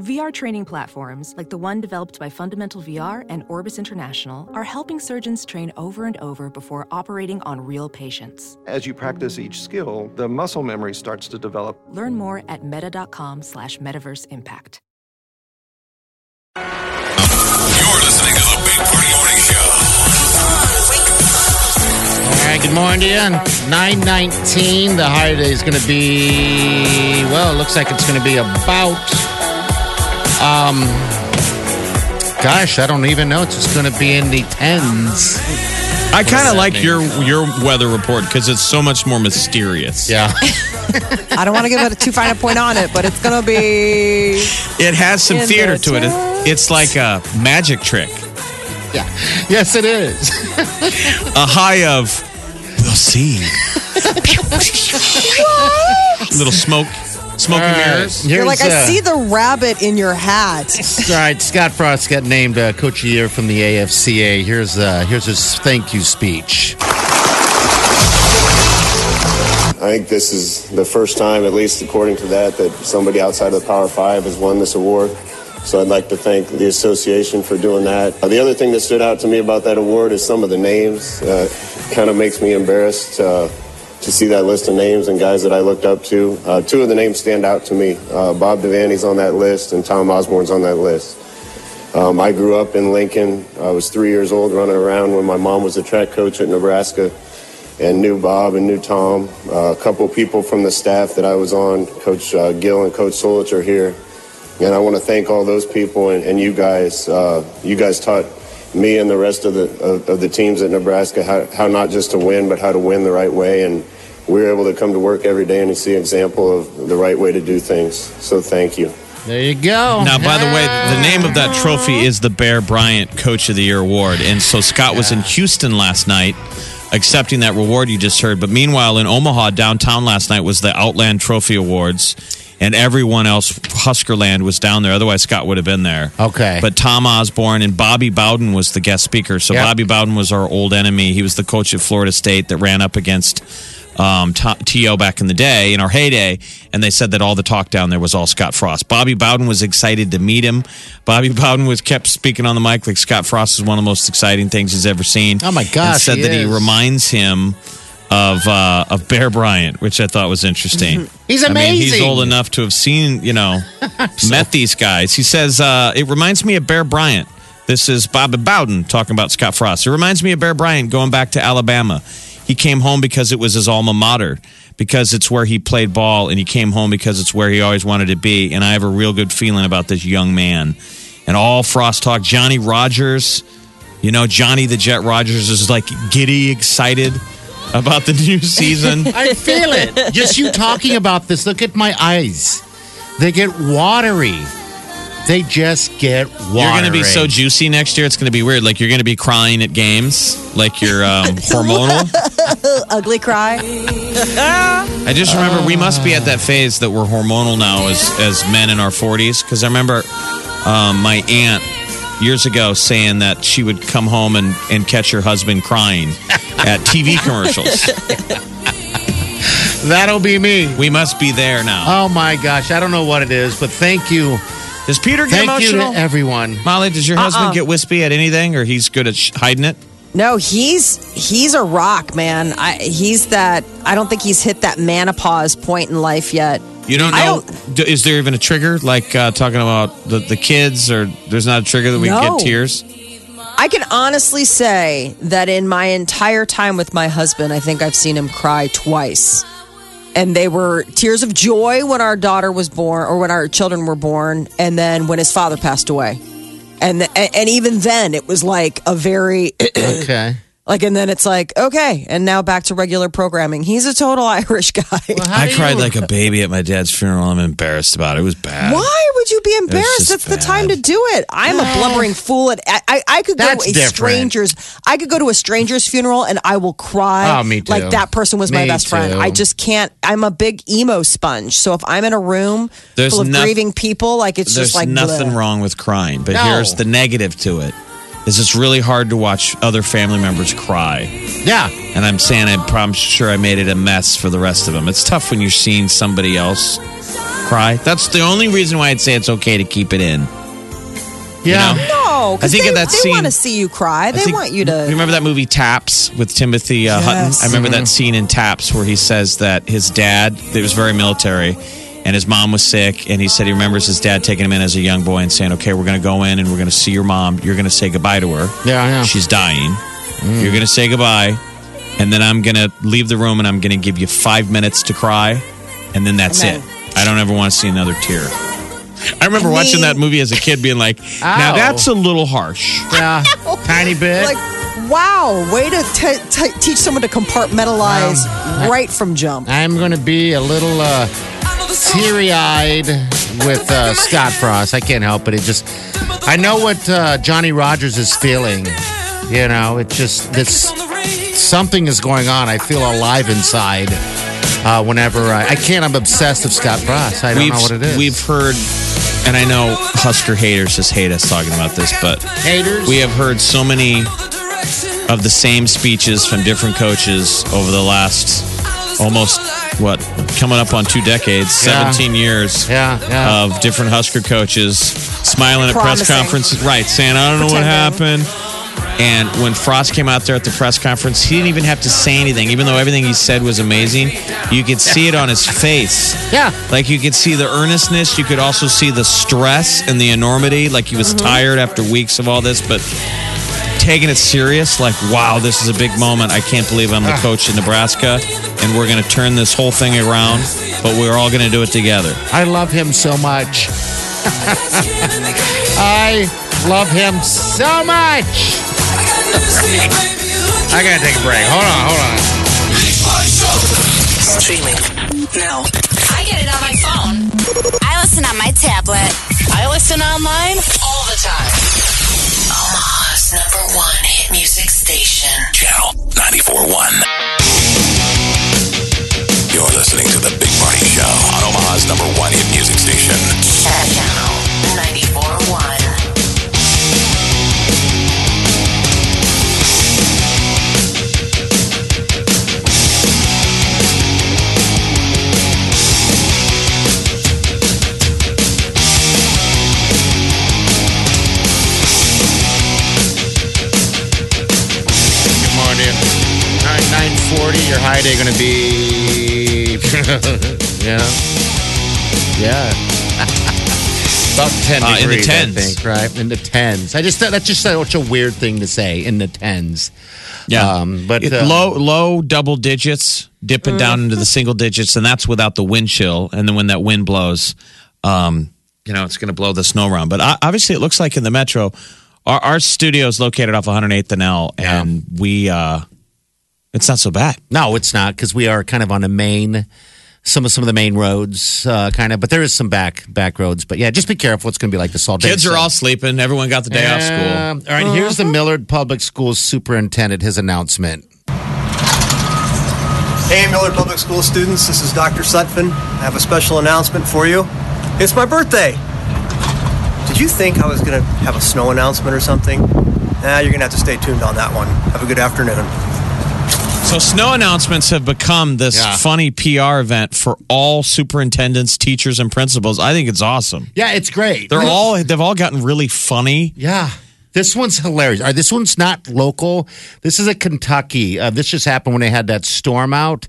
VR training platforms, like the one developed by Fundamental VR and Orbis International, are helping surgeons train over and over before operating on real patients. As you practice each skill, the muscle memory starts to develop. Learn more at meta.com slash metaverse impact. You're listening to the Big Party Morning Show. All right, good morning to you. 919. The high today is going to be, well, it looks like it's going to be about, um, gosh, I don't even know. It's just going to be in the tens. I kind of like mean? your your weather report because it's so much more mysterious. Yeah. I don't want to give it a too fine a point on it, but it's going to be. It has some theater the to it. It- It's like a magic trick. yeah. Yes, it is. A high of we'll see. Little smoke, smoky mirrors. You're like, I uh, see the rabbit in your hat. All right, Scott Frost got named uh, Coach of the Year from the AFCA. Here's uh, here's his thank you speech. I think this is the first time, at least according to that, that somebody outside of the Power Five has won this award. So I'd like to thank the association for doing that. Uh, the other thing that stood out to me about that award is some of the names. Uh, kind of makes me embarrassed uh, to see that list of names and guys that I looked up to. Uh, two of the names stand out to me. Uh, Bob Devaney's on that list and Tom Osborne's on that list. Um, I grew up in Lincoln. I was three years old running around when my mom was the track coach at Nebraska and knew Bob and knew Tom. Uh, a couple people from the staff that I was on, Coach uh, Gill and Coach Solich are here. And I want to thank all those people and, and you guys. Uh, you guys taught me and the rest of the of, of the teams at Nebraska how, how not just to win, but how to win the right way. And were able to come to work every day and see an example of the right way to do things. So thank you. There you go. Now, by the way, the name of that trophy is the Bear Bryant Coach of the Year Award. And so Scott was in Houston last night accepting that reward you just heard. But meanwhile, in Omaha, downtown last night was the Outland Trophy Awards. And everyone else, Huskerland, was down there. Otherwise, Scott would have been there. Okay. But Tom Osborne and Bobby Bowden was the guest speaker. So Yep. Bobby Bowden was our old enemy. He was the coach at Florida State that ran up against um, T.O. back in the day, in our heyday. And they said that all the talk down there was all Scott Frost. Bobby Bowden was excited to meet him. Bobby Bowden was kept speaking on the mic like Scott Frost is one of the most exciting things he's ever seen. Oh, my gosh, said he that he reminds him of uh, of Bear Bryant, which I thought was interesting. He's I mean, he's old enough to have seen, you know, met these guys. He says uh, it reminds me of Bear Bryant. This is Bobby Bowden talking about Scott Frost. It reminds me of Bear Bryant going back to Alabama. He came home because it was his alma mater, because it's where he played ball, and he came home because it's where he always wanted to be. And I have a real good feeling about this young man. And all Frost talk, Johnny Rodgers, you know, Johnny the Jet Rodgers is like giddy excited about the new season. I feel it. Just you talking about this. Look at my eyes. They get watery. They just get watery. You're going to be so juicy next year. It's going to be weird. Like you're going to be crying at games, like you're um, hormonal. Ugly cry. I just remember we must be at that phase that we're hormonal now as as men in our 40s. Because I remember um, my aunt years ago saying that she would come home and, and catch her husband crying at TV commercials. That'll be me. We must be there now. Oh my gosh, I don't know what it is, but thank you, Does Peter get thank you to emotional? everyone. Molly, does your husband get wispy at anything, or he's good at sh- hiding it? No, he's he's a rock, man. I, he's that. I don't think he's hit that menopause point in life yet. You don't I know? d- Is there even a trigger? Like uh, talking about the, the kids, or there's not a trigger that we can No. get tears? I can honestly say that in my entire time with my husband, I think I've seen him cry twice. And they were tears of joy when our daughter was born or when our children were born, and then when his father passed away. And, and even then, it was like a very Okay. Like, and then it's like okay, and now back to regular programming. He's a total Irish guy. I cried like a baby at my dad's funeral. I'm embarrassed about it. It was bad. Why would you be embarrassed? It's the bad. time to do it. I'm a blubbering fool. At I, I, I could go That's to a different. stranger's. I could go to a stranger's funeral and I will cry. Oh, me too. Like that person was my Me best friend. too. I just can't. I'm a big emo sponge. So if I'm in a room There's full of noth- grieving people, like it's There's just like nothing bleh. wrong with crying, but No. here's the negative to it. Is it's really hard to watch other family members cry. Yeah. And I'm saying I'm, I'm sure I made it a mess for the rest of them. It's tough when you're seeing somebody else cry. That's the only reason why I'd say it's okay to keep it in. Yeah. know? No, 'cause I think they, of that they scene- want to see you cry. They think- want you to. remember that movie Taps with Timothy uh, Hutton? I remember that scene in Taps where he says that his dad, it was very military, and his mom was sick, and he said he remembers his dad taking him in as a young boy and saying, "Okay, we're going to go in and we're going to see your mom. You're going to say goodbye to her. Yeah, yeah. She's dying. You're going to say goodbye, and then I'm going to leave the room and I'm going to give you five minutes to cry, and then that's And it. I don't ever want to see another tear." I remember I watching that movie as a kid, being like, "Now Ow. that's a little harsh." Yeah. Tiny bit. like, wow, way to t- t- teach someone to compartmentalize right from jump. I'm going to be a little uh, teary eyed with uh, Scott Frost. I can't help it. It just, I know what uh, Johnny Rodgers is feeling. You know, it just, this, something is going on. I feel alive inside uh, whenever I, I can't. I'm obsessed with Scott Frost. I don't we've, know what it is. We've heard, and I know Husker haters just hate us talking about this, but haters. we have heard so many of the same speeches from different coaches over the last almost what coming up on two decades, Yeah. 17 years yeah, yeah. of different Husker coaches smiling at press Promising. conferences, right? Saying, "I don't know what happened." And when Frost came out there at the press conference, he didn't even have to say anything, even though everything he said was amazing. You could see it on his face. yeah. Like you could see the earnestness, you could also see the stress and the enormity. Like he was mm-hmm. tired after weeks of all this, but taking it serious. Like, wow, this is a big moment. I can't believe I'm the ah. coach in Nebraska, and we're going to turn this whole thing around. But we're all going to do it together. I love him so much. I love him so much. I gotta take a break. Hold on, hold on. Streaming now. I get it on my phone. I listen on my tablet. I listen online. All the time. Oh Omaha's number one 940. Your going to be. yeah. Yeah. About 10 Uh, in the tens. I think, right? In the tens. I just that's just such a weird thing to say. In the tens. Um, but It- uh, low, low double digits, dipping down into the single digits, and that's without the wind chill. And then when that wind blows, um, you know, it's going to blow the snow around. But uh, obviously, it looks like in the metro, our, our studio is located off 108th and L, and we, uh, it's not so bad. No, it's not because we are kind of on the main, some of some of the main roads, uh, kind of. But there is some back back roads. But yeah, just be careful. It's going to be like this all day. Kids are all sleeping. Everyone got the day off school. All right, here's the Millard Public Schools superintendent. His announcement. Hey, Millard Public School students, this is Dr. Sutfin. I have a special announcement for you. It's my birthday. Did you think I was going to have a snow announcement or something? Nah, you're going to have to stay tuned on that one. Have a good afternoon. So snow announcements have become this Yeah. funny PR event for all superintendents, teachers, and principals. I think it's awesome. Yeah, it's great. They're all they've all gotten really funny. Yeah. This one's hilarious. All right, this one's not local. This is a Kentucky. Uh, this just happened when they had that storm out,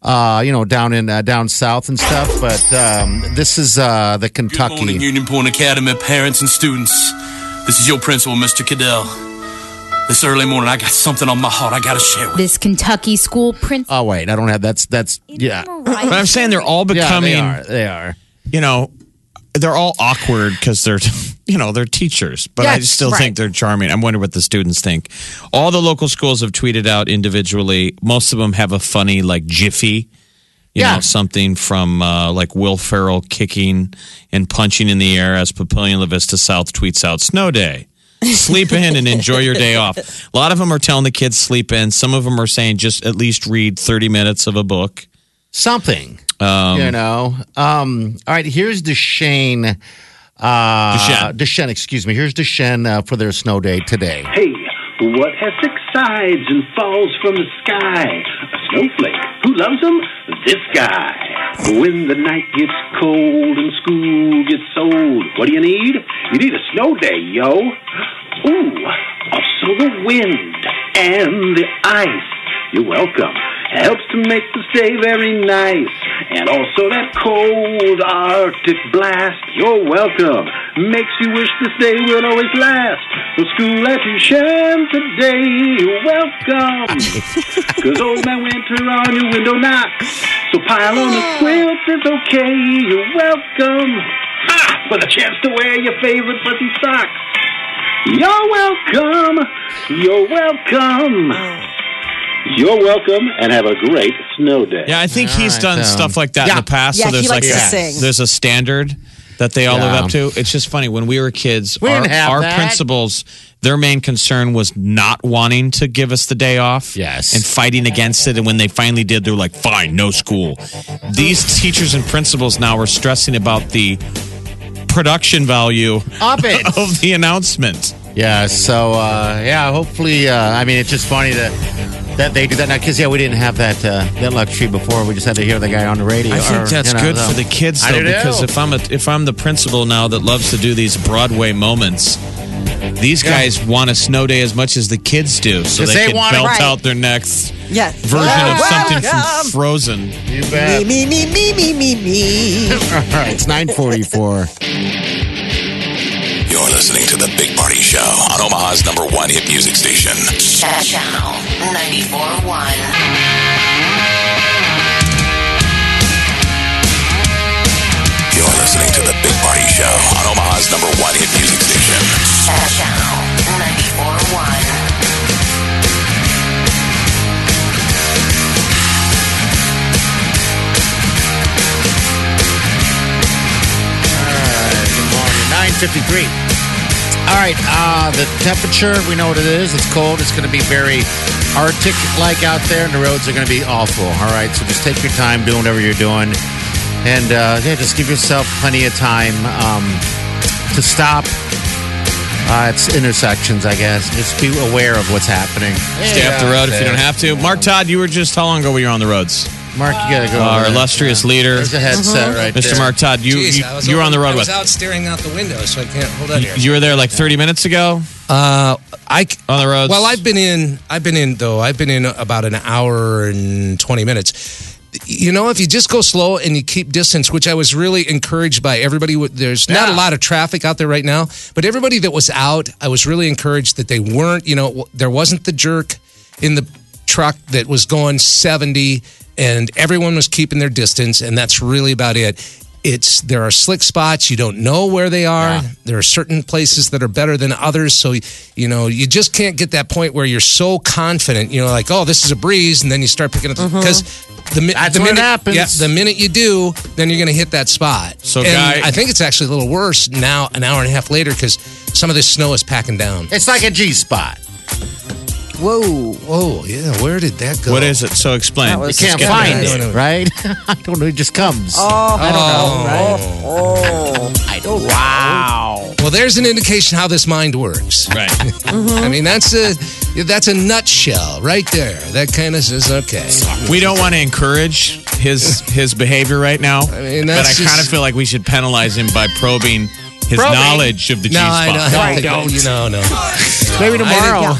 uh, you know, down in uh, down south and stuff. But um, this is uh, the Good morning, Kentucky. Union Point Academy parents and students. This is your principal, Mr. Cadell. This early morning, I got something on my heart I got to share with you. This Kentucky school principal. Oh wait, I don't have that's that's yeah. But I'm saying they're all Yeah, becoming, they are. They are. you know, they're all awkward because they're, you know, they're teachers. But I Yes, still right. think they're charming. I'm wondering what the students think. All the local schools have tweeted out individually. Most of them have a funny like jiffy. You Yeah. know, something from uh, like Will Ferrell kicking and punching in the air as Papillion La Vista South tweets out snow day. Sleep in and enjoy your day off. A lot of them are telling the kids sleep in. Some of them are saying just at least read 30 minutes of a book. something. Um, you know. Um, all right, here's the Shane Uh, Duchesne. Duchesne, excuse me. Here's Duchesne uh, for their snow day today. Hey, what has six sides and falls from the sky? A snowflake. Who loves them? This guy. When the night gets cold and school gets old, what do you need? You need a snow day, yo. Ooh, also the wind and the ice. You're welcome. Helps to make the stay very nice. And also that cold Arctic blast. You're welcome. Makes you wish this day would always last. The school at Duchesne today. You're welcome. Cause old man winter on your window knocks. So pile on the quilts, it's okay. You're welcome. Ha! With a chance to wear your favorite fuzzy socks. You're welcome. You're welcome. You're welcome and have a great snow day. Yeah, I think All he's right, done um, stuff like that yeah. in the past. Yeah, so he there's likes like to a, sing. there's a standard that they all live up to. It's just funny when we were kids. We our didn't have our that. principals, their main concern was not wanting to give us the day off. Yes. and fighting against it. And when they finally did, they're like, "Fine, no school." These teachers and principals now are stressing about the production value Up it. of the announcement. Yeah, so uh, yeah, hopefully, uh, I mean, it's just funny that that they do that now because yeah, we didn't have that uh, that luxury before. We just had to hear the guy on the radio. I think or, that's you know, good so- for the kids though, because too. if I'm a if I'm the principal now that loves to do these Broadway moments, these Yeah. guys want a snow day as much as the kids do, so they, they can want belt Right. out their next Yes. version of something from Frozen. you bet. Me, me, me, me, me, me, me. All right, it's nine forty four. You're listening to The Big Party Show on Omaha's number one hit music station. Channel 94.1. You're listening to The Big Party Show on Omaha's number one hit music station. Channel 94.1. Good morning, nine fifty three. All right, uh, the temperature, we know what it is. It's cold. It's going to be very Arctic like out there, and the roads are going to be awful. All right, so just take your time doing whatever you're doing. And uh, yeah, just give yourself plenty of time um, to stop. Uh, it's intersections, I guess. Just be aware of what's happening. Stay off the road if you don't have to. Mark Todd, you were just how long ago were you on the roads? Mark, you got to go. Our over there. illustrious leader, There's a headset right Mr. there. Mark Todd. You Jeez, you, I was you were on the over- road I was with. out staring out the window, so I can't hold on here. You were there like 30 minutes ago Uh, I c- on the roads. well, I've been in. I've been in though. I've been in about an hour and twenty minutes. You know, if you just go slow and you keep distance, which I was really encouraged by everybody. w- There's not a lot of traffic out there right now, but everybody that was out, I was really encouraged that they weren't. You know, w- there wasn't the jerk in the truck that was going 70 and everyone was keeping their distance and that's really about it. It's there are slick spots. You don't know where they are. There are certain places that are better than others. So you know you just can't get that point where you're so confident. You know like oh this is a breeze and then you start picking up mm-hmm. because the, mi- That's the when it minute happens. yeah the minute you do then you're going to hit that spot. So, and guy- i think it's actually a little worse now an hour and a half later because some of this snow is packing down. It's like a G spot. Whoa. whoa yeah where did that go What is it? So explain. That You can't Let's find that. it, No, no. right? I don't know. It just comes. Oh, I don't know, oh. right? oh. I don't. Wow. Well, there's an indication how this mind works. Right. I mean, that's a that's a nutshell right there. That kind of says, okay. We don't want to encourage his his behavior right now, mean, but I that's kind of feel like we should penalize him by probing his Probing? knowledge of the G No, I spot. don't. I don't. think- don't. No, no. Maybe tomorrow.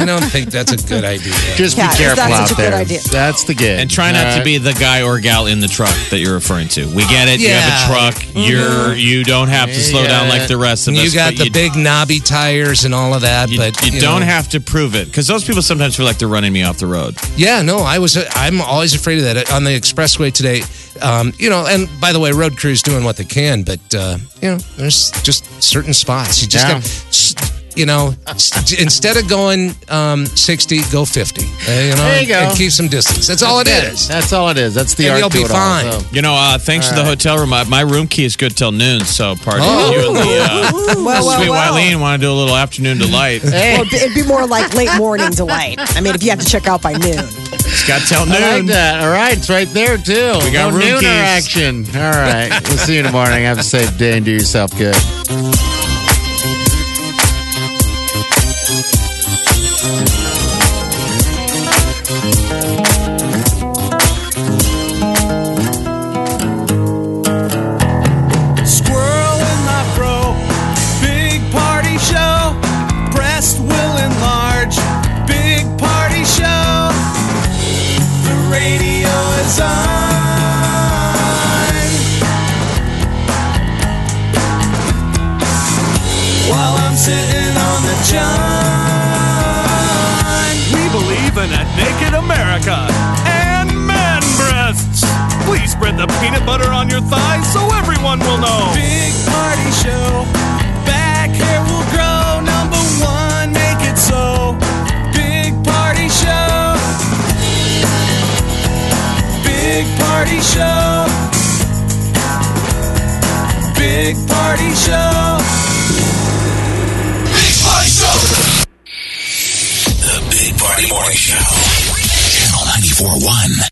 I don't think that's a good idea. Just be Yeah, is careful that out a good there. idea? That's the good. And try not All to be the guy or gal in the truck that you're referring to. We get it. You have a Yeah. truck. You're you don't have to slow down like the rest of us. you got but the you, big knobby tires and all of that, You, but you don't know. have to prove it because those people sometimes feel like they're running me off the road. Yeah, no, I was. I'm always afraid of that on the expressway today. Um, you know, and by the way, road crews doing what they can, but uh, you know, there's just certain spots you just Yeah. got. S- You know, s- instead of going um, 60, go 50. Uh, you know, There you go. and keep some distance. That's all it is. That's all it is. That's the And art you'll be it all, fine. so. You know, uh, thanks to the hotel room, my, my room key is good till noon. So, pardon Oh. you and the uh, Well, well, sweet well. Wileen want to do a little afternoon delight. Well, it'd be more like late morning delight. I mean, if you have to check out by noon. It's got till noon. I like that. All right, it's right there too. We got no room nooner keys. action. All right, we'll see you in the morning. Have a safe day and do yourself good. Your thighs so everyone will know. Big party show. Back hair will grow. Number one, make it so. Big party show. Big party show. Big party show. Big Party Show. The Big Party Morning Show. Channel 94.1.